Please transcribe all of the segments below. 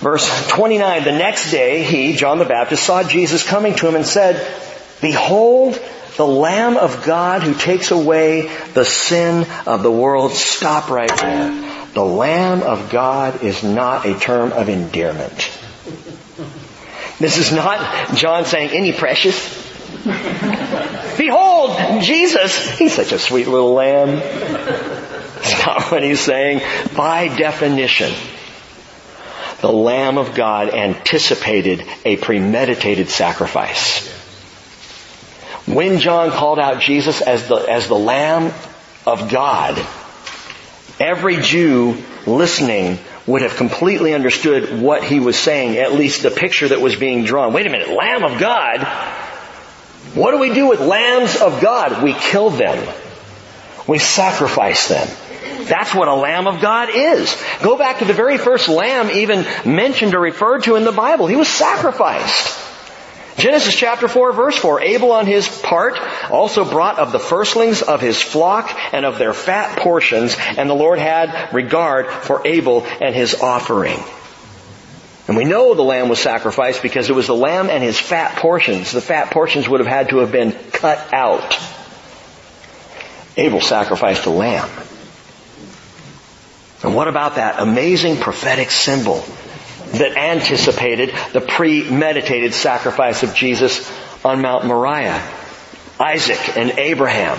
Verse 29, the next day he, John the Baptist, saw Jesus coming to him and said, Behold, the Lamb of God who takes away the sin of the world. Stop right there. The Lamb of God is not a term of endearment. This is not John saying, any precious? Behold, Jesus, he's such a sweet little lamb. It's not what he's saying. By definition, the Lamb of God anticipated a premeditated sacrifice. When John called out Jesus as the, as the Lamb of God, every Jew listening would have completely understood what he was saying, at least the picture that was being drawn. Wait a minute, Lamb of God? What do we do with lambs of God? We kill them. We sacrifice them. That's what a lamb of God is. Go back to the very first lamb even mentioned or referred to in the Bible. He was sacrificed. Genesis chapter 4 verse 4, Abel on his part also brought of the firstlings of his flock and of their fat portions, and the Lord had regard for Abel and his offering. And we know the lamb was sacrificed because it was the lamb and his fat portions. The fat portions would have had to have been cut out. Abel sacrificed a lamb. And what about that amazing prophetic symbol that anticipated the premeditated sacrifice of Jesus on Mount Moriah? Isaac and Abraham.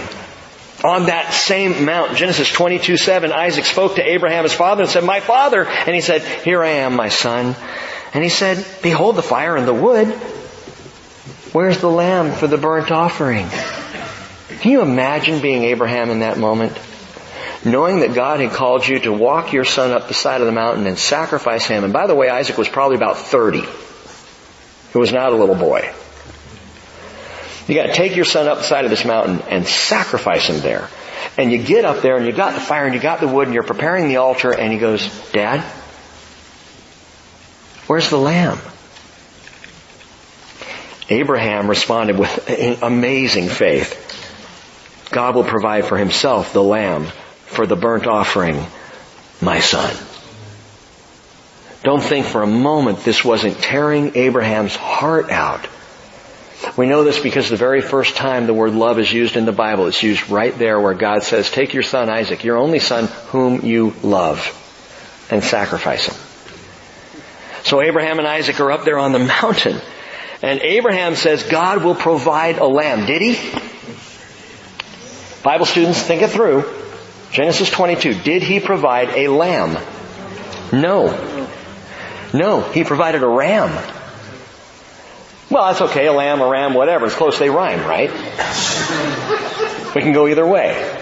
On that same mount, Genesis 22, 7, Isaac spoke to Abraham his father and said, My father! And he said, Here I am, my son. And he said, Behold the fire and the wood. Where's the lamb for the burnt offering? Can you imagine being Abraham in that moment? Knowing that God had called you to walk your son up the side of the mountain and sacrifice him. And by the way, Isaac was probably about 30. He was not a little boy. You gotta take your son up the side of this mountain and sacrifice him there. And you get up there and you got the fire and you got the wood and you're preparing the altar and he goes, Dad, where's the lamb? Abraham responded with amazing faith. God will provide for himself the lamb for the burnt offering, my son. Don't think for a moment this wasn't tearing Abraham's heart out. We know this because the very first time the word love is used in the Bible, it's used right there where God says, take your son Isaac, your only son whom you love, and sacrifice him. So Abraham and Isaac are up there on the mountain, and Abraham says God will provide a lamb. Did he? Bible students, think it through. Genesis 22. Did he provide a lamb? No. No. He provided a ram. Well, that's okay. A lamb, a ram, whatever. It's close. They rhyme, right? We can go either way.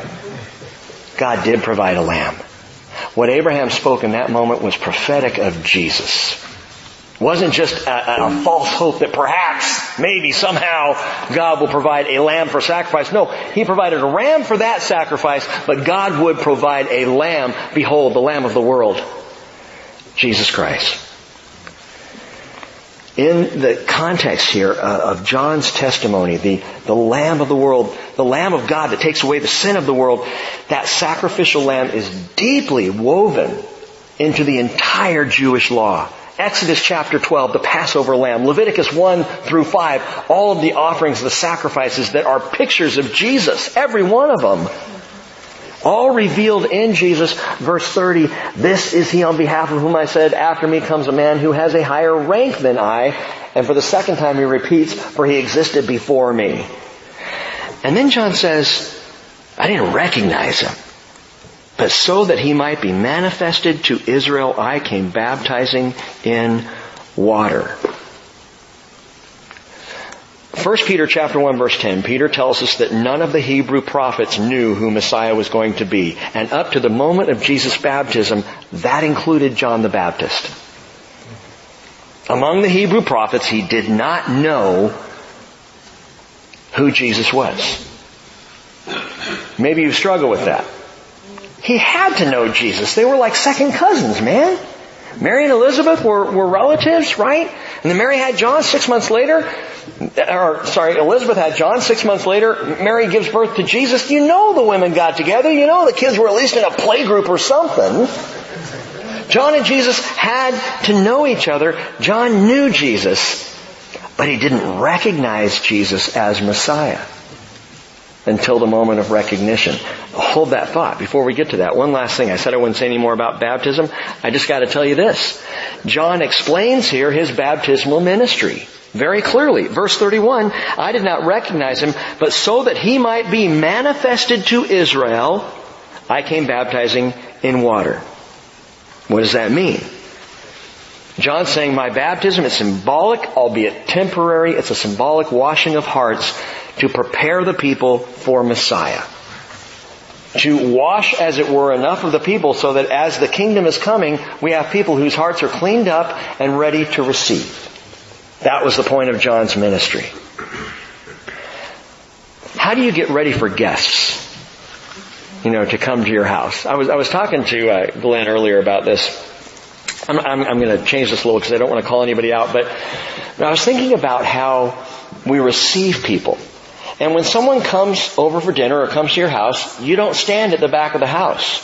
God did provide a lamb. What Abraham spoke in that moment was prophetic of Jesus. Wasn't just a, a, false hope that perhaps, maybe, somehow, God will provide a lamb for sacrifice. No, He provided a ram for that sacrifice, but God would provide a lamb. Behold, the Lamb of the world. Jesus Christ. In the context here uh, of John's testimony, the, the Lamb of the world, the Lamb of God that takes away the sin of the world, that sacrificial lamb is deeply woven into the entire Jewish law. Exodus chapter 12, the Passover lamb, Leviticus 1 through 5, all of the offerings, the sacrifices that are pictures of Jesus, every one of them. All revealed in Jesus. Verse 30, this is he on behalf of whom I said, after me comes a man who has a higher rank than I. And for the second time he repeats, for he existed before me. And then John says, I didn't recognize him. But so that he might be manifested to Israel, I came baptizing in water. 1 Peter chapter 1 verse 10, Peter tells us that none of the Hebrew prophets knew who Messiah was going to be. And up to the moment of Jesus' baptism, that included John the Baptist. Among the Hebrew prophets, he did not know who Jesus was. Maybe you struggle with that. He had to know Jesus. They were like second cousins, man. Mary and Elizabeth were, were relatives, right? And then Mary had John six months later, or sorry, Elizabeth had John six months later. Mary gives birth to Jesus. You know the women got together. You know the kids were at least in a play group or something. John and Jesus had to know each other. John knew Jesus, but he didn't recognize Jesus as Messiah until the moment of recognition. Hold that thought before we get to that. One last thing. I said I wouldn't say any more about baptism. I just got to tell you this. John explains here his baptismal ministry very clearly. Verse 31, I did not recognize him, but so that he might be manifested to Israel, I came baptizing in water. What does that mean? John's saying my baptism is symbolic, albeit temporary. It's a symbolic washing of hearts to prepare the people for Messiah. To wash, as it were, enough of the people so that as the kingdom is coming, we have people whose hearts are cleaned up and ready to receive. That was the point of John's ministry. How do you get ready for guests? You know, to come to your house. I was, I was talking to uh, Glenn earlier about this. I'm, I'm, I'm going to change this a little because I don't want to call anybody out, but I was thinking about how we receive people. And when someone comes over for dinner or comes to your house, you don't stand at the back of the house.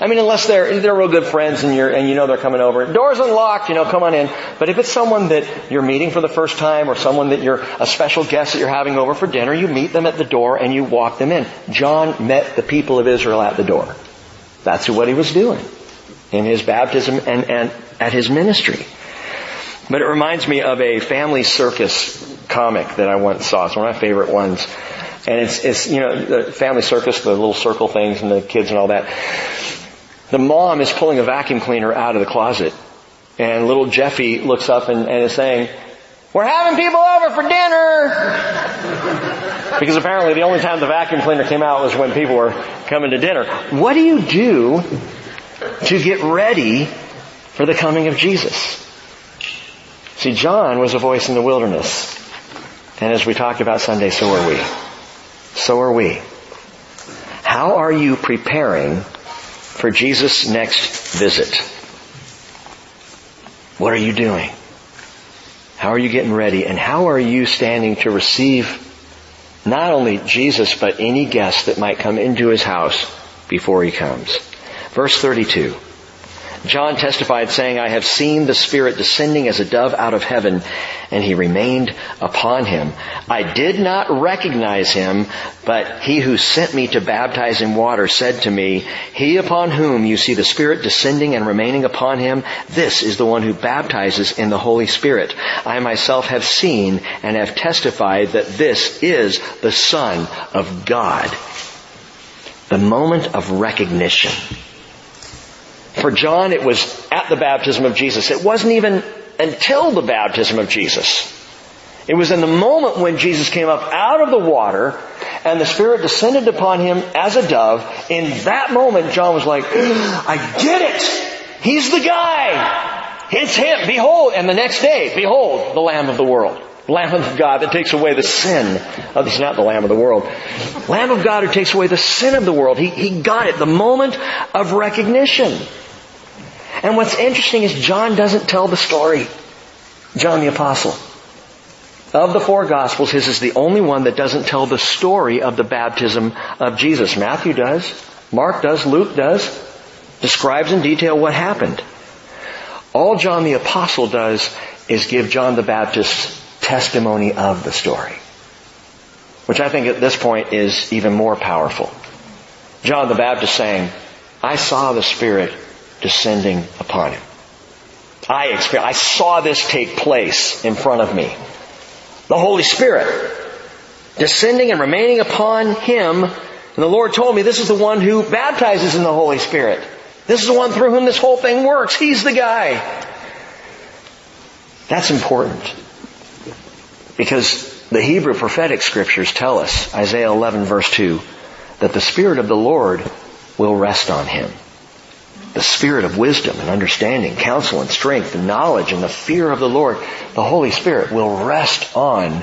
I mean, unless they're they're real good friends and you're and you know they're coming over. Doors unlocked, you know, come on in. But if it's someone that you're meeting for the first time or someone that you're a special guest that you're having over for dinner, you meet them at the door and you walk them in. John met the people of Israel at the door. That's what he was doing in his baptism and, and at his ministry. But it reminds me of a family circus comic that I once saw. It's one of my favorite ones. And it's, it's, you know, the family circus, the little circle things and the kids and all that. The mom is pulling a vacuum cleaner out of the closet. And little Jeffy looks up and, and is saying, we're having people over for dinner! because apparently the only time the vacuum cleaner came out was when people were coming to dinner. What do you do to get ready for the coming of Jesus? See, John was a voice in the wilderness. And as we talked about Sunday, so are we. So are we. How are you preparing for Jesus' next visit. What are you doing? How are you getting ready? And how are you standing to receive not only Jesus, but any guest that might come into his house before he comes? Verse 32. John testified saying, I have seen the Spirit descending as a dove out of heaven, and he remained upon him. I did not recognize him, but he who sent me to baptize in water said to me, He upon whom you see the Spirit descending and remaining upon him, this is the one who baptizes in the Holy Spirit. I myself have seen and have testified that this is the Son of God. The moment of recognition. For John, it was at the baptism of Jesus. It wasn't even until the baptism of Jesus. It was in the moment when Jesus came up out of the water and the Spirit descended upon him as a dove. In that moment, John was like, I get it! He's the guy! It's him! Behold! And the next day, behold, the Lamb of the world. Lamb of God that takes away the sin. Oh, he's not the Lamb of the world. Lamb of God who takes away the sin of the world. He, he got it. The moment of recognition. And what's interesting is John doesn't tell the story. John the Apostle. Of the four Gospels, his is the only one that doesn't tell the story of the baptism of Jesus. Matthew does. Mark does. Luke does. Describes in detail what happened. All John the Apostle does is give John the Baptist's testimony of the story. Which I think at this point is even more powerful. John the Baptist saying, I saw the Spirit descending upon him. I experienced, I saw this take place in front of me. The Holy Spirit descending and remaining upon him. And the Lord told me this is the one who baptizes in the Holy Spirit. This is the one through whom this whole thing works. He's the guy. That's important. Because the Hebrew prophetic scriptures tell us, Isaiah 11 verse 2, that the Spirit of the Lord will rest on him the spirit of wisdom and understanding, counsel and strength and knowledge and the fear of the Lord, the Holy Spirit will rest on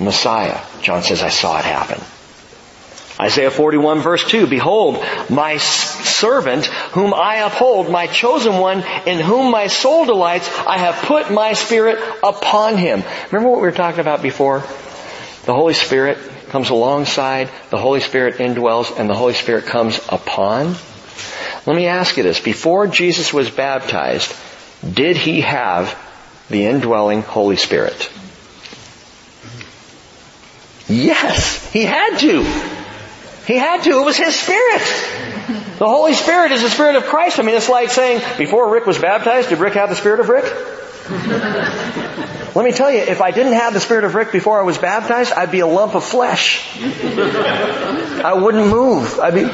Messiah. John says, I saw it happen. Isaiah 41 verse 2, Behold, my servant whom I uphold, my chosen one in whom my soul delights, I have put my spirit upon him. Remember what we were talking about before? The Holy Spirit comes alongside, the Holy Spirit indwells, and the Holy Spirit comes upon. Let me ask you this. Before Jesus was baptized, did he have the indwelling Holy Spirit? Yes, he had to. He had to. It was his spirit. The Holy Spirit is the Spirit of Christ. I mean, it's like saying, before Rick was baptized, did Rick have the Spirit of Rick? Let me tell you, if I didn't have the Spirit of Rick before I was baptized, I'd be a lump of flesh. I wouldn't move. I'd be...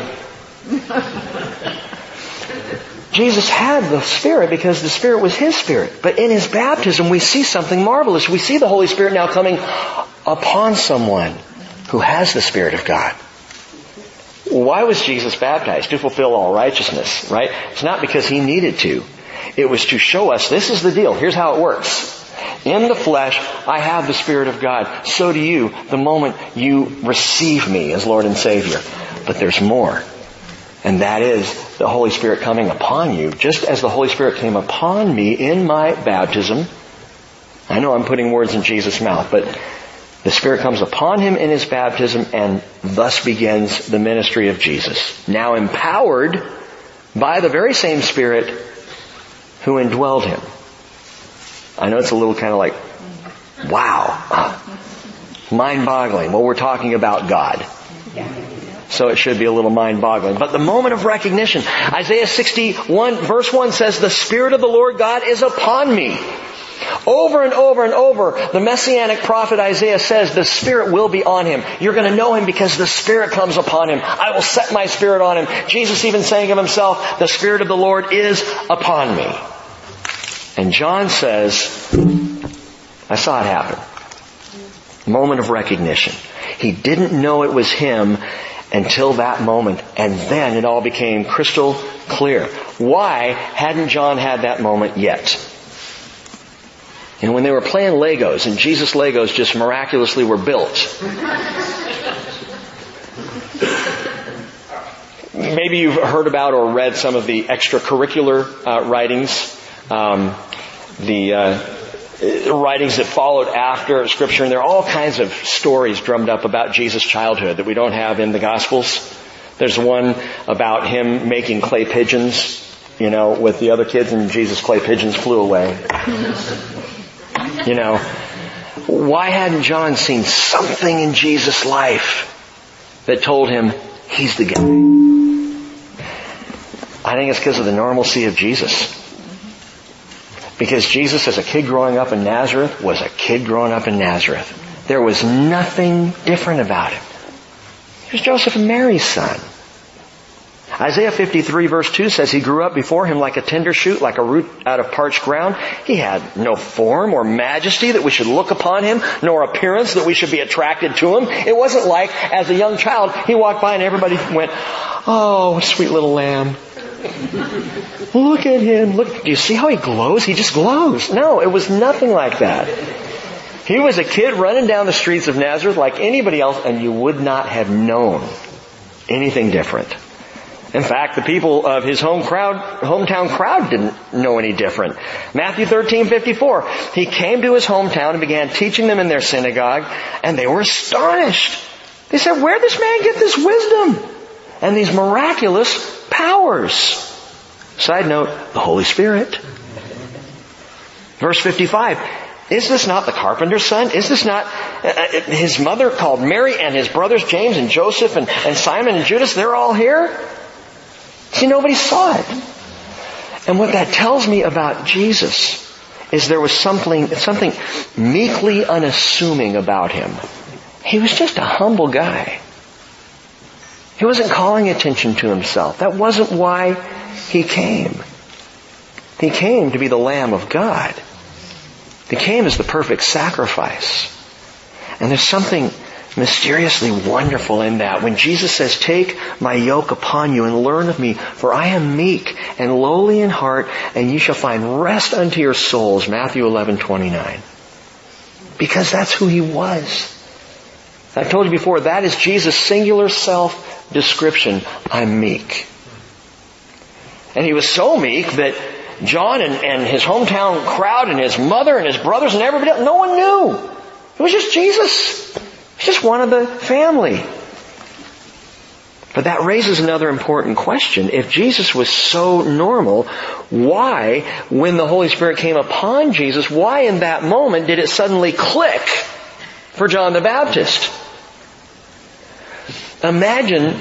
Jesus had the Spirit because the Spirit was His Spirit. But in His baptism, we see something marvelous. We see the Holy Spirit now coming upon someone who has the Spirit of God. Why was Jesus baptized? To fulfill all righteousness, right? It's not because He needed to. It was to show us, this is the deal. Here's how it works. In the flesh, I have the Spirit of God. So do you the moment you receive me as Lord and Savior. But there's more. And that is the Holy Spirit coming upon you, just as the Holy Spirit came upon me in my baptism. I know I'm putting words in Jesus' mouth, but the Spirit comes upon him in his baptism and thus begins the ministry of Jesus. Now empowered by the very same Spirit who indwelled him. I know it's a little kind of like, wow, uh, mind-boggling. Well, we're talking about God. So it should be a little mind-boggling. But the moment of recognition, Isaiah 61 verse 1 says, the Spirit of the Lord God is upon me. Over and over and over, the messianic prophet Isaiah says the Spirit will be on him. You're going to know him because the Spirit comes upon him. I will set my Spirit on him. Jesus even saying of himself, the Spirit of the Lord is upon me. And John says, I saw it happen. Moment of recognition. He didn't know it was him until that moment, and then it all became crystal clear. Why hadn't John had that moment yet? And when they were playing Legos, and Jesus Legos just miraculously were built. Maybe you've heard about or read some of the extracurricular uh, writings um, the uh, writings that followed after Scripture, and there are all kinds of stories drummed up about Jesus' childhood that we don't have in the Gospels. There's one about him making clay pigeons, you know, with the other kids, and Jesus' clay pigeons flew away. You know, why hadn't John seen something in Jesus' life that told him he's the guy? I think it's because of the normalcy of Jesus. Because Jesus, as a kid growing up in Nazareth, was a kid growing up in Nazareth. There was nothing different about him. He was Joseph and Mary's son. Isaiah 53 verse 2 says he grew up before him like a tender shoot, like a root out of parched ground. He had no form or majesty that we should look upon him, nor appearance that we should be attracted to him. It wasn't like as a young child he walked by and everybody went, oh, sweet little lamb. Look at him. Look. Do you see how he glows? He just glows. No, it was nothing like that. He was a kid running down the streets of Nazareth like anybody else and you would not have known anything different. In fact, the people of his home crowd, hometown crowd didn't know any different. Matthew 13, 54. He came to his hometown and began teaching them in their synagogue and they were astonished. They said, where did this man get this wisdom? And these miraculous powers. Side note, the Holy Spirit. Verse 55. Is this not the carpenter's son? Is this not uh, uh, his mother called Mary and his brothers James and Joseph and, and Simon and Judas? They're all here? See, nobody saw it. And what that tells me about Jesus is there was something, something meekly unassuming about him. He was just a humble guy. He wasn't calling attention to himself. That wasn't why he came. He came to be the Lamb of God. He came as the perfect sacrifice. And there's something mysteriously wonderful in that. When Jesus says, take my yoke upon you and learn of me, for I am meek and lowly in heart, and you shall find rest unto your souls, Matthew 11, 29. Because that's who he was. I've told you before, that is Jesus' singular self description. I'm meek. And he was so meek that John and, and his hometown crowd and his mother and his brothers and everybody else, no one knew. It was just Jesus. He's just one of the family. But that raises another important question. If Jesus was so normal, why, when the Holy Spirit came upon Jesus, why in that moment did it suddenly click for John the Baptist? Imagine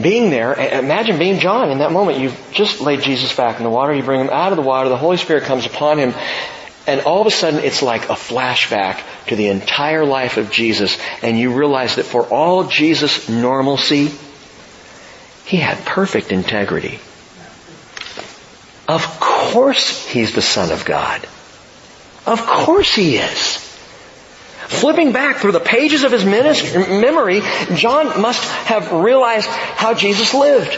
being there, imagine being John in that moment. You've just laid Jesus back in the water, you bring him out of the water, the Holy Spirit comes upon him, and all of a sudden it's like a flashback to the entire life of Jesus, and you realize that for all Jesus' normalcy, he had perfect integrity. Of course he's the Son of God. Of course he is. Flipping back through the pages of his memory, John must have realized how Jesus lived.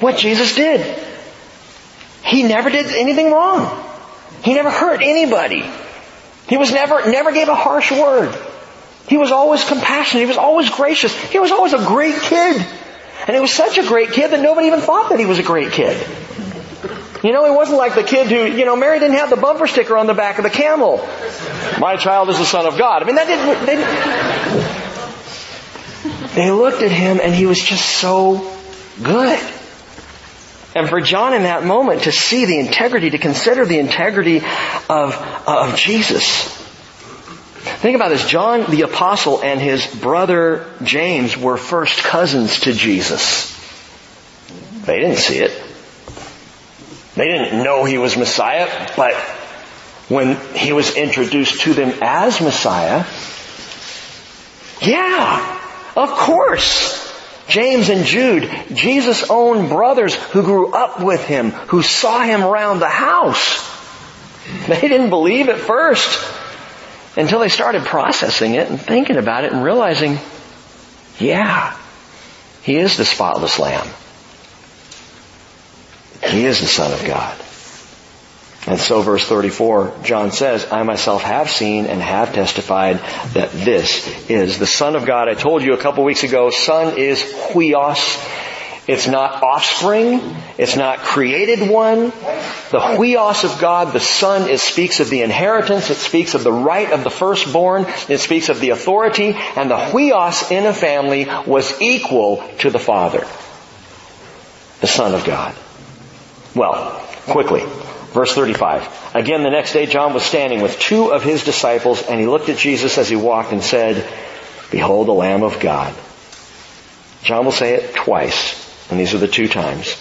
What Jesus did. He never did anything wrong. He never hurt anybody. He was never, never gave a harsh word. He was always compassionate. He was always gracious. He was always a great kid. And he was such a great kid that nobody even thought that he was a great kid. You know, he wasn't like the kid who, you know, Mary didn't have the bumper sticker on the back of the camel. My child is the son of God. I mean, that didn't, they, they looked at him and he was just so good. And for John in that moment to see the integrity, to consider the integrity of, of Jesus, Think about this. John the apostle and his brother James were first cousins to Jesus. They didn't see it. They didn't know he was Messiah, but when he was introduced to them as Messiah, yeah, of course. James and Jude, Jesus' own brothers who grew up with him, who saw him around the house. They didn't believe at first until they started processing it and thinking about it and realizing, yeah, he is the spotless lamb. He is the Son of God. And so verse 34, John says, I myself have seen and have testified that this is the Son of God. I told you a couple weeks ago, Son is huios. It's not offspring. It's not created one. The huios of God, the Son, it speaks of the inheritance. It speaks of the right of the firstborn. It speaks of the authority. And the huios in a family was equal to the Father. The Son of God. Well, quickly. Verse 35. Again, the next day John was standing with two of his disciples and he looked at Jesus as he walked and said, Behold the Lamb of God. John will say it twice. And these are the two times.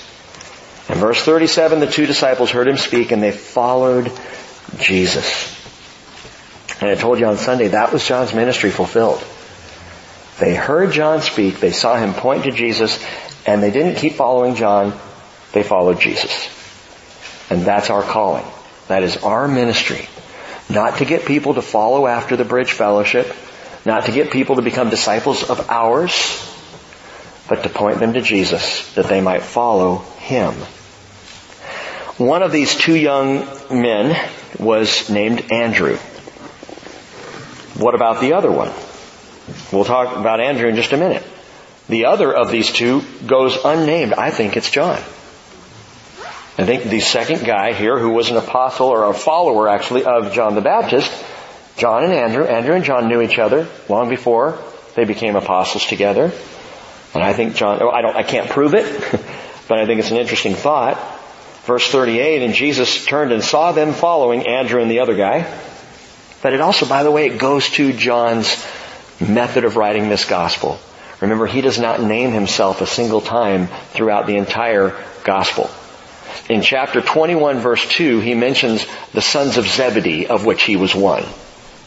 In verse 37, the two disciples heard him speak and they followed Jesus. And I told you on Sunday, that was John's ministry fulfilled. They heard John speak, they saw him point to Jesus, and they didn't keep following John, they followed Jesus. And that's our calling. That is our ministry. Not to get people to follow after the bridge fellowship, not to get people to become disciples of ours, but to point them to Jesus that they might follow Him. One of these two young men was named Andrew. What about the other one? We'll talk about Andrew in just a minute. The other of these two goes unnamed. I think it's John. I think the second guy here who was an apostle or a follower actually of John the Baptist, John and Andrew, Andrew and John knew each other long before they became apostles together. And I think John, oh, I don't, I can't prove it, but I think it's an interesting thought. Verse 38, and Jesus turned and saw them following Andrew and the other guy. But it also, by the way, it goes to John's method of writing this gospel. Remember, he does not name himself a single time throughout the entire gospel. In chapter 21 verse 2, he mentions the sons of Zebedee, of which he was one.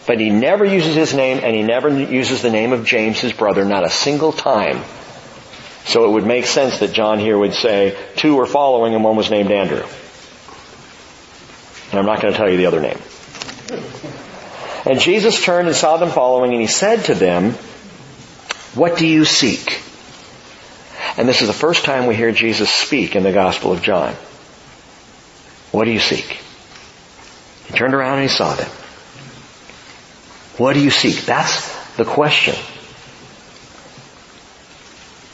But he never uses his name and he never uses the name of James, his brother, not a single time so it would make sense that John here would say, two were following and one was named Andrew. And I'm not going to tell you the other name. And Jesus turned and saw them following and he said to them, what do you seek? And this is the first time we hear Jesus speak in the Gospel of John. What do you seek? He turned around and he saw them. What do you seek? That's the question.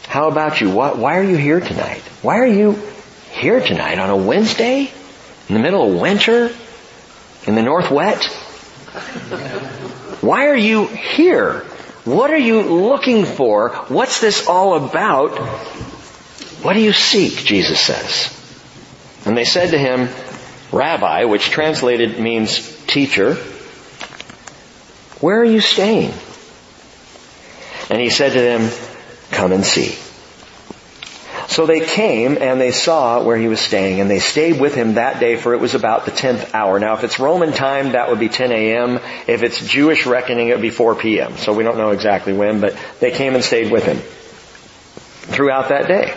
How about you? Why, why are you here tonight? Why are you here tonight on a Wednesday? In the middle of winter? In the north wet? Why are you here? What are you looking for? What's this all about? What do you seek? Jesus says. And they said to him, Rabbi, which translated means teacher, where are you staying? And he said to them, come and see. So they came and they saw where he was staying and they stayed with him that day for it was about the 10th hour. Now if it's Roman time, that would be 10 a.m. If it's Jewish reckoning, it would be 4 p.m. So we don't know exactly when, but they came and stayed with him throughout that day.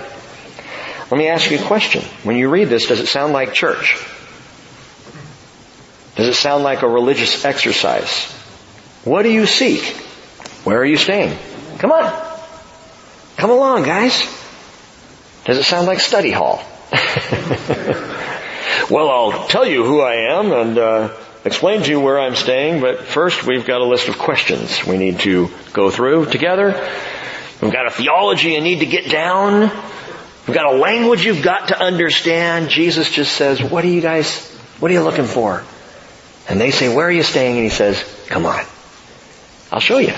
Let me ask you a question. When you read this, does it sound like church? Does it sound like a religious exercise? What do you seek? Where are you staying? Come on. Come along, guys. Does it sound like study hall? well, I'll tell you who I am and uh, explain to you where I'm staying, but first we've got a list of questions we need to go through together. We've got a theology you need to get down. We've got a language you've got to understand. Jesus just says, what are you guys, what are you looking for? And they say, where are you staying? And he says, come on. I'll show you.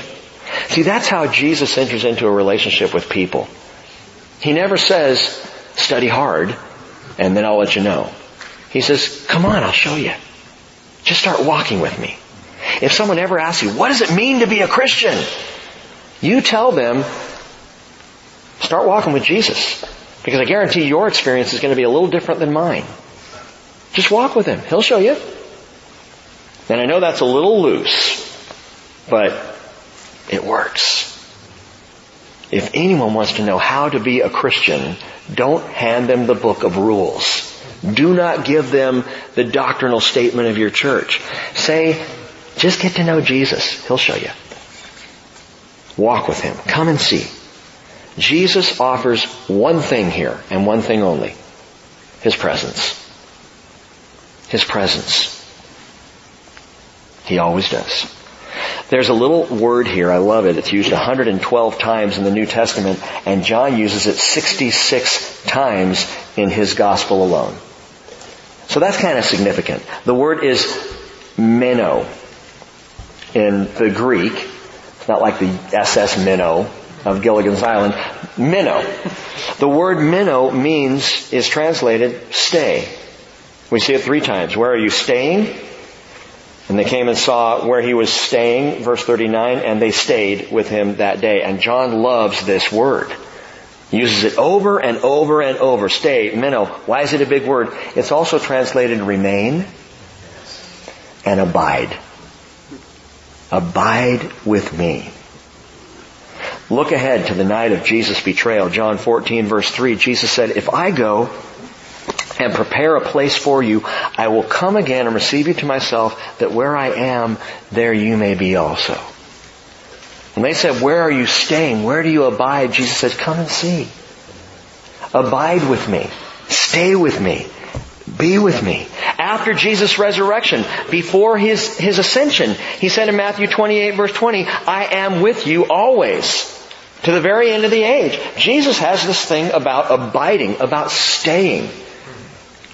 See, that's how Jesus enters into a relationship with people. He never says, study hard, and then I'll let you know. He says, come on, I'll show you. Just start walking with me. If someone ever asks you, what does it mean to be a Christian? You tell them, start walking with Jesus. Because I guarantee your experience is going to be a little different than mine. Just walk with Him. He'll show you. And I know that's a little loose, but it works. If anyone wants to know how to be a Christian, don't hand them the book of rules. Do not give them the doctrinal statement of your church. Say, just get to know Jesus. He'll show you. Walk with Him. Come and see. Jesus offers one thing here and one thing only. His presence. His presence. He always does. There's a little word here, I love it. It's used 112 times in the New Testament, and John uses it 66 times in his gospel alone. So that's kind of significant. The word is meno in the Greek. It's not like the SS Minnow of Gilligan's Island. Minnow. The word minnow means, is translated stay. We see it three times. Where are you staying? And they came and saw where he was staying, verse 39, and they stayed with him that day. And John loves this word. He uses it over and over and over. Stay, minnow. Why is it a big word? It's also translated remain and abide. Abide with me. Look ahead to the night of Jesus' betrayal. John 14 verse 3. Jesus said, if I go and prepare a place for you. I will come again and receive you to myself that where I am, there you may be also. And they said, where are you staying? Where do you abide? Jesus said, come and see. Abide with me. Stay with me. Be with me. After Jesus' resurrection, before his, his ascension, he said in Matthew 28 verse 20, I am with you always to the very end of the age. Jesus has this thing about abiding, about staying.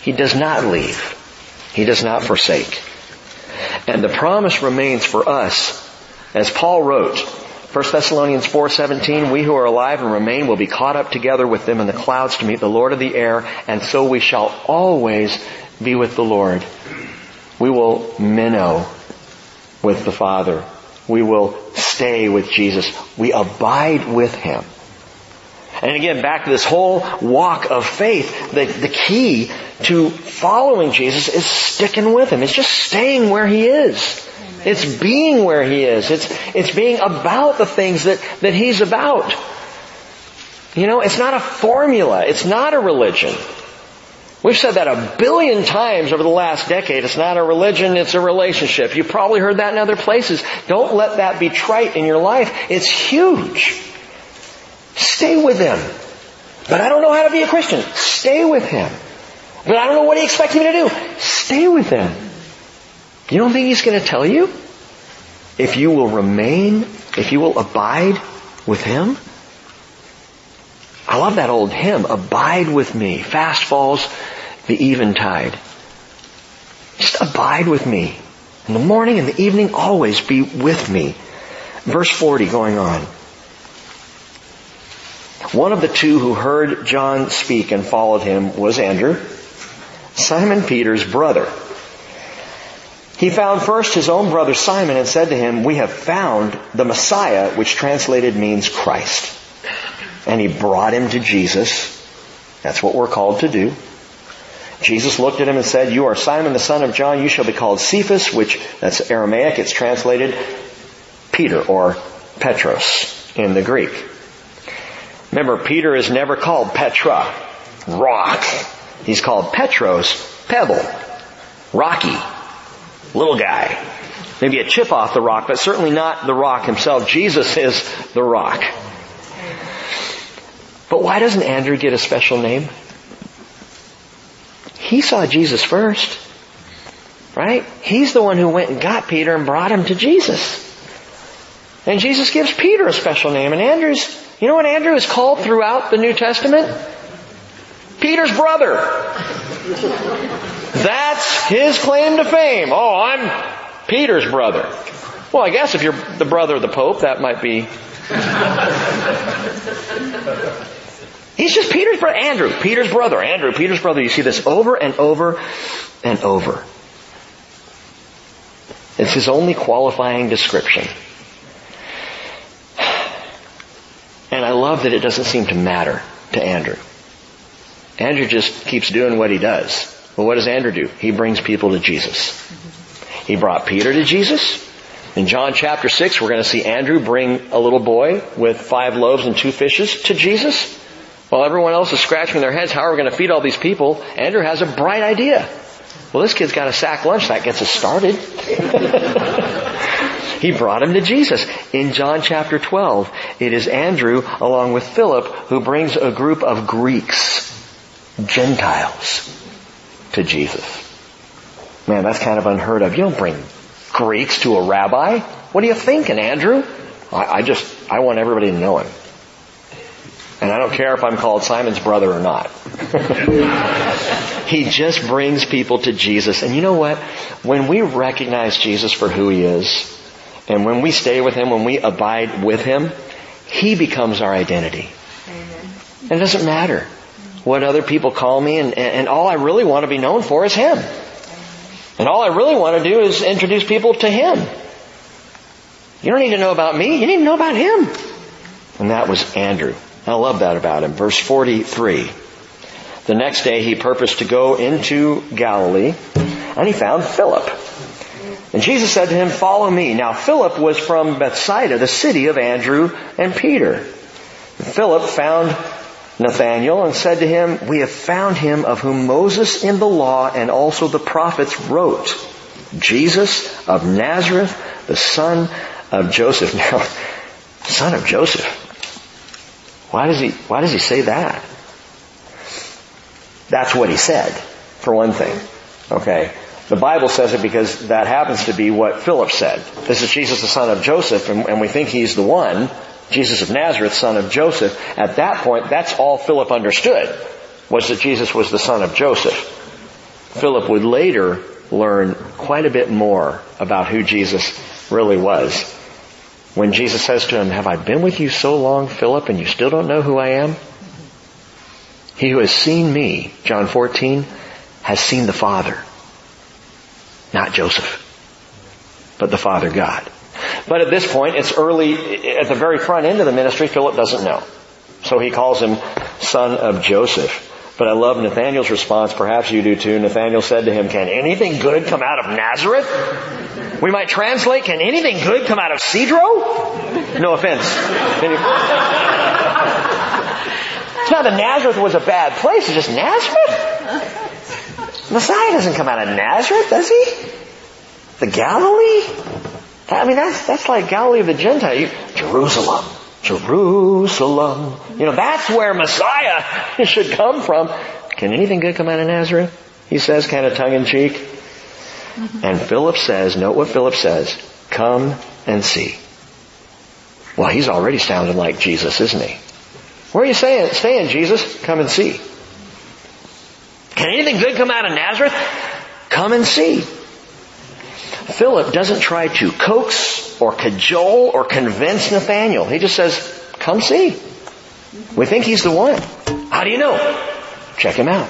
He does not leave. He does not forsake. And the promise remains for us, as Paul wrote, 1 Thessalonians 4:17 we who are alive and remain will be caught up together with them in the clouds to meet the Lord of the air and so we shall always be with the Lord. We will minnow with the Father. We will stay with Jesus. We abide with Him. And again, back to this whole walk of faith, the, the key to following Jesus is sticking with Him. It's just staying where He is. Amen. It's being where He is. It's, it's being about the things that, that He's about. You know, it's not a formula. It's not a religion. We've said that a billion times over the last decade. It's not a religion, it's a relationship. You've probably heard that in other places. Don't let that be trite in your life. It's huge. Stay with Him. But I don't know how to be a Christian. Stay with Him. But I don't know what He expects me to do. Stay with Him. You don't think He's going to tell you? If you will remain, if you will abide with Him? I love that old hymn, Abide with me. Fast falls the eventide. Just abide with me. In the morning and the evening, always be with me. Verse 40 going on. One of the two who heard John speak and followed him was Andrew, Simon Peter's brother. He found first his own brother Simon and said to him, We have found the Messiah, which translated means Christ. And he brought him to Jesus. That's what we're called to do. Jesus looked at him and said, You are Simon the son of John. You shall be called Cephas, which that's Aramaic. It's translated Peter or Petros in the Greek. Remember, Peter is never called Petra, rock. He's called Petros, pebble, rocky, little guy. Maybe a chip off the rock, but certainly not the rock himself. Jesus is the rock. But why doesn't Andrew get a special name? He saw Jesus first. Right? He's the one who went and got Peter and brought him to Jesus. And Jesus gives Peter a special name and Andrew's you know what Andrew is called throughout the New Testament? Peter's brother. That's his claim to fame. Oh, I'm Peter's brother. Well, I guess if you're the brother of the Pope, that might be. He's just Peter's brother. Andrew, Peter's brother. Andrew, Peter's brother. You see this over and over and over. It's his only qualifying description. And I love that it doesn't seem to matter to Andrew. Andrew just keeps doing what he does. Well, what does Andrew do? He brings people to Jesus. He brought Peter to Jesus. In John chapter 6, we're going to see Andrew bring a little boy with five loaves and two fishes to Jesus. While everyone else is scratching their heads, how are we going to feed all these people? Andrew has a bright idea. Well, this kid's got a sack lunch. That gets us started. He brought him to Jesus. In John chapter 12, it is Andrew along with Philip who brings a group of Greeks, Gentiles, to Jesus. Man, that's kind of unheard of. You don't bring Greeks to a rabbi. What are you thinking, Andrew? I, I just, I want everybody to know him. And I don't care if I'm called Simon's brother or not. he just brings people to Jesus. And you know what? When we recognize Jesus for who he is, and when we stay with Him, when we abide with Him, He becomes our identity. And it doesn't matter what other people call me and, and all I really want to be known for is Him. And all I really want to do is introduce people to Him. You don't need to know about me, you need to know about Him. And that was Andrew. I love that about him. Verse 43. The next day he purposed to go into Galilee and he found Philip and Jesus said to him, follow me. Now Philip was from Bethsaida, the city of Andrew and Peter. Philip found Nathanael and said to him, we have found him of whom Moses in the law and also the prophets wrote. Jesus of Nazareth, the son of Joseph. Now, son of Joseph. Why does he, why does he say that? That's what he said, for one thing. Okay. The Bible says it because that happens to be what Philip said. This is Jesus the son of Joseph and, and we think he's the one, Jesus of Nazareth, son of Joseph. At that point, that's all Philip understood, was that Jesus was the son of Joseph. Philip would later learn quite a bit more about who Jesus really was. When Jesus says to him, have I been with you so long, Philip, and you still don't know who I am? He who has seen me, John 14, has seen the Father. Not Joseph, but the Father God. But at this point, it's early, at the very front end of the ministry, Philip doesn't know. So he calls him son of Joseph. But I love Nathaniel's response, perhaps you do too. Nathaniel said to him, can anything good come out of Nazareth? We might translate, can anything good come out of Sedro? No offense. It's not that Nazareth was a bad place, it's just Nazareth. Messiah doesn't come out of Nazareth, does he? The Galilee? I mean, that's, that's like Galilee of the Gentile. Jerusalem. Jerusalem. You know, that's where Messiah should come from. Can anything good come out of Nazareth? He says, kind of tongue in cheek. Mm-hmm. And Philip says, note what Philip says, come and see. Well, he's already sounding like Jesus, isn't he? Where are you saying, staying, Jesus? Come and see. Can anything good come out of Nazareth? Come and see. Philip doesn't try to coax or cajole or convince Nathaniel. He just says, come see. We think he's the one. How do you know? Check him out.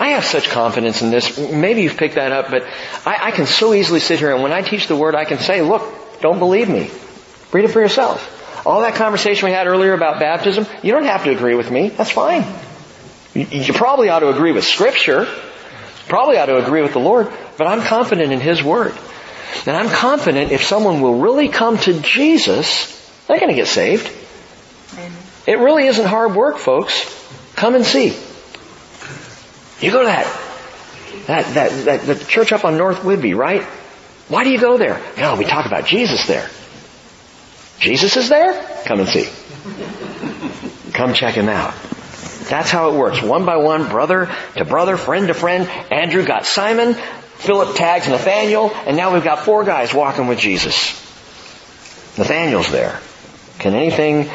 I have such confidence in this. Maybe you've picked that up, but I, I, can so easily sit here and when I teach the word, I can say, look, don't believe me. Read it for yourself. All that conversation we had earlier about baptism, you don't have to agree with me. That's fine. You, probably ought to agree with scripture. Probably ought to agree with the Lord, but I'm confident in His Word. And I'm confident if someone will really come to Jesus, they're going to get saved. It really isn't hard work, folks. Come and see. You go to that, that, that, that, the church up on North Whidbey, right? Why do you go there? No, we talk about Jesus there. Jesus is there? Come and see. Come check him out. That's how it works. One by one, brother to brother, friend to friend. Andrew got Simon, Philip tags Nathaniel, and now we've got four guys walking with Jesus. Nathaniel's there. Can anything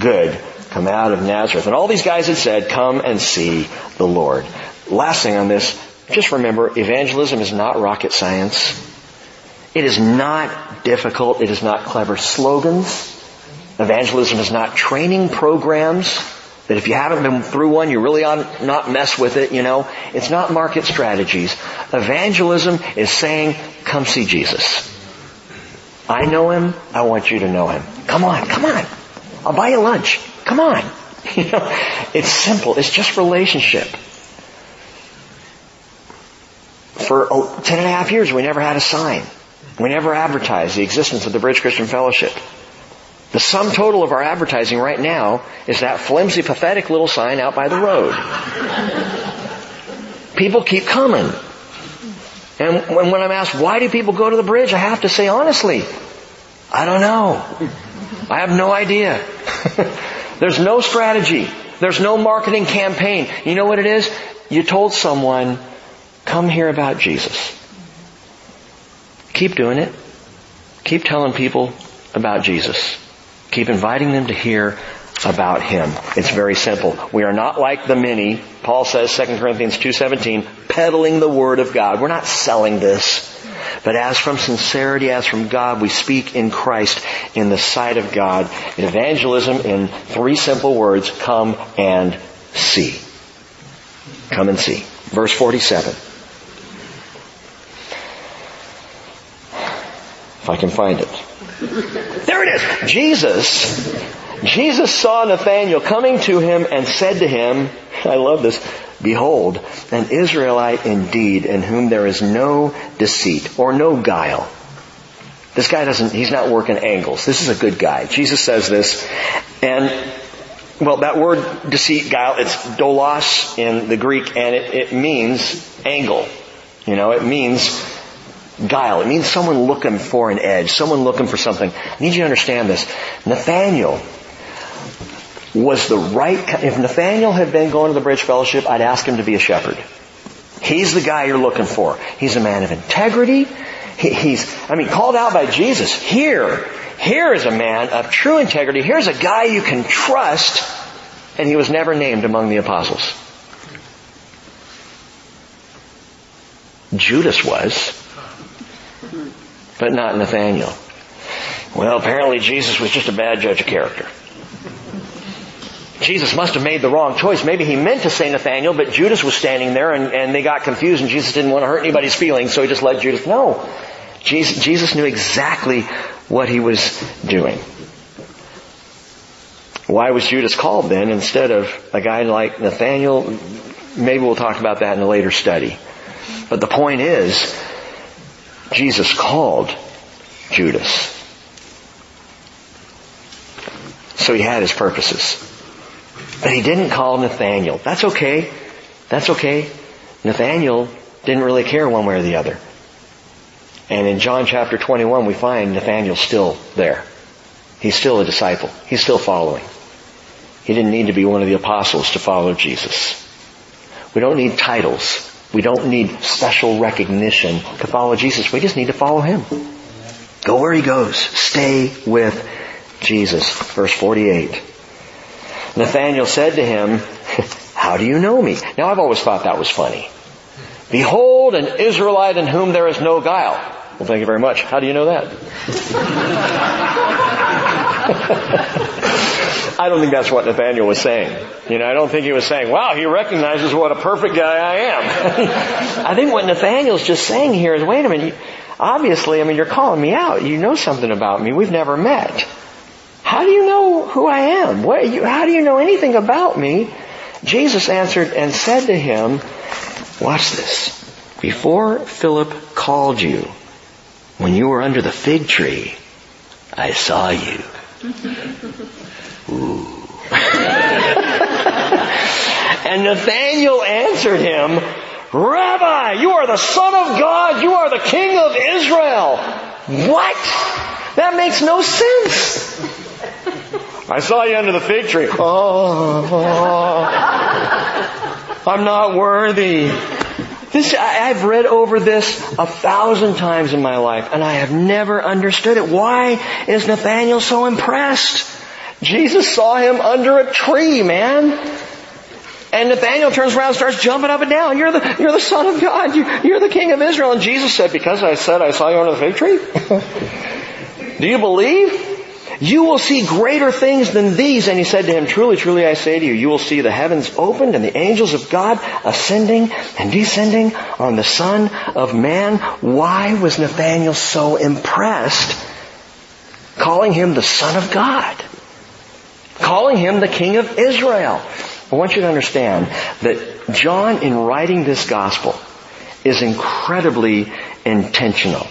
good come out of Nazareth? And all these guys had said, come and see the Lord. Last thing on this, just remember, evangelism is not rocket science. It is not difficult. It is not clever slogans. Evangelism is not training programs that if you haven't been through one, you really ought not mess with it, you know. It's not market strategies. Evangelism is saying, come see Jesus. I know him. I want you to know him. Come on, come on. I'll buy you lunch. Come on. You know, it's simple. It's just relationship. For oh, ten and a half years, we never had a sign. We never advertised the existence of the Bridge Christian Fellowship. The sum total of our advertising right now is that flimsy, pathetic little sign out by the road. People keep coming. And when, I'm asked, why do people go to the bridge? I have to say honestly, I don't know. I have no idea. There's no strategy. There's no marketing campaign. You know what it is? You told someone, come hear about Jesus. Keep doing it. Keep telling people about Jesus. Keep inviting them to hear about Him. It's very simple. We are not like the many, Paul says, 2 Corinthians 2.17, peddling the Word of God. We're not selling this. But as from sincerity, as from God, we speak in Christ in the sight of God. In evangelism, in three simple words, come and see. Come and see. Verse 47. If I can find it. There it is. Jesus, Jesus saw Nathanael coming to him and said to him, I love this, behold, an Israelite indeed in whom there is no deceit or no guile. This guy doesn't, he's not working angles. This is a good guy. Jesus says this and well, that word deceit, guile, it's dolos in the Greek and it, it means angle. You know, it means guile. It means someone looking for an edge, someone looking for something. I need you to understand this. Nathaniel was the right, if Nathaniel had been going to the Bridge Fellowship, I'd ask him to be a shepherd. He's the guy you're looking for. He's a man of integrity. He, he's, I mean, called out by Jesus. Here, here is a man of true integrity. Here's a guy you can trust. And he was never named among the apostles. Judas was but not Nathaniel. Well, apparently Jesus was just a bad judge of character. Jesus must have made the wrong choice. Maybe he meant to say Nathaniel, but Judas was standing there and, and they got confused and Jesus didn't want to hurt anybody's feelings, so he just let Judas know. Jesus, Jesus knew exactly what he was doing. Why was Judas called then instead of a guy like Nathaniel? Maybe we'll talk about that in a later study. But the point is, Jesus called Judas. So he had his purposes. But he didn't call Nathaniel. That's okay. That's okay. Nathaniel didn't really care one way or the other. And in John chapter 21 we find Nathaniel still there. He's still a disciple. He's still following. He didn't need to be one of the apostles to follow Jesus. We don't need titles. We don't need special recognition to follow Jesus. We just need to follow Him. Go where He goes. Stay with Jesus. Verse 48. Nathanael said to him, How do you know me? Now I've always thought that was funny. Behold an Israelite in whom there is no guile. Well, thank you very much. How do you know that? I don't think that's what Nathaniel was saying. You know, I don't think he was saying, wow, he recognizes what a perfect guy I am. I think what Nathaniel's just saying here is, wait a minute, obviously, I mean, you're calling me out. You know something about me. We've never met. How do you know who I am? What, you, how do you know anything about me? Jesus answered and said to him, watch this. Before Philip called you, when you were under the fig tree, I saw you. And Nathanael answered him, Rabbi, you are the Son of God. You are the King of Israel. What? That makes no sense. I saw you under the fig tree. Oh, oh. I'm not worthy. This, I've read over this a thousand times in my life and I have never understood it. Why is Nathaniel so impressed? Jesus saw him under a tree, man. And Nathaniel turns around and starts jumping up and down. You're the, you're the son of God. You, you're the king of Israel. And Jesus said, because I said I saw you under the fig tree? Do you believe? You will see greater things than these. And he said to him, truly, truly I say to you, you will see the heavens opened and the angels of God ascending and descending on the Son of Man. Why was Nathaniel so impressed? Calling him the Son of God. Calling him the King of Israel. I want you to understand that John, in writing this gospel, is incredibly intentional.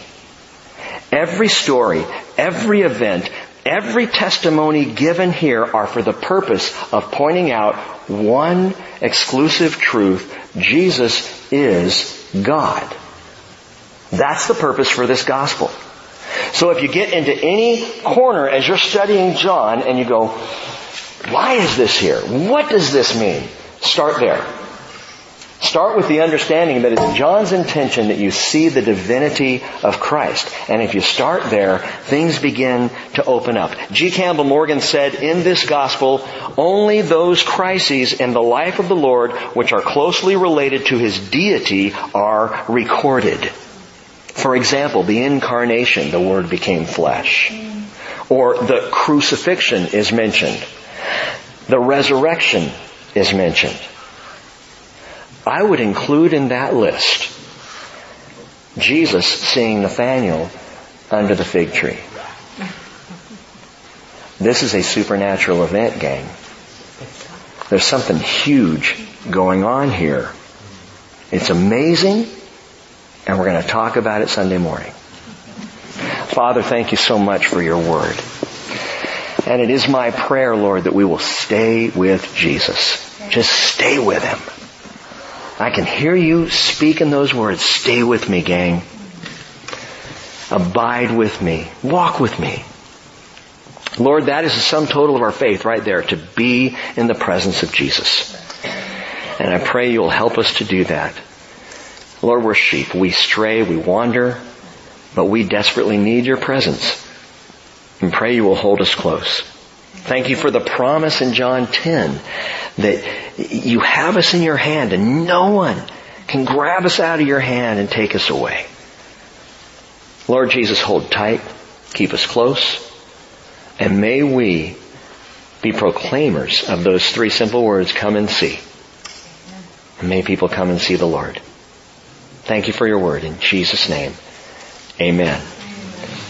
Every story, every event Every testimony given here are for the purpose of pointing out one exclusive truth. Jesus is God. That's the purpose for this gospel. So if you get into any corner as you're studying John and you go, why is this here? What does this mean? Start there. Start with the understanding that it's John's intention that you see the divinity of Christ. And if you start there, things begin to open up. G. Campbell Morgan said, in this gospel, only those crises in the life of the Lord which are closely related to his deity are recorded. For example, the incarnation, the Word became flesh. Or the crucifixion is mentioned. The resurrection is mentioned. I would include in that list Jesus seeing Nathanael under the fig tree. This is a supernatural event, gang. There's something huge going on here. It's amazing, and we're going to talk about it Sunday morning. Father, thank you so much for your word. And it is my prayer, Lord, that we will stay with Jesus. Just stay with him. I can hear you speaking those words. Stay with me, gang. Abide with me. Walk with me. Lord, that is the sum total of our faith right there, to be in the presence of Jesus. And I pray you'll help us to do that. Lord, we're sheep. We stray, we wander, but we desperately need your presence. And pray you will hold us close. Thank you for the promise in John 10 that you have us in your hand and no one can grab us out of your hand and take us away. Lord Jesus, hold tight, keep us close, and may we be proclaimers of those three simple words, come and see. And may people come and see the Lord. Thank you for your word in Jesus' name. Amen.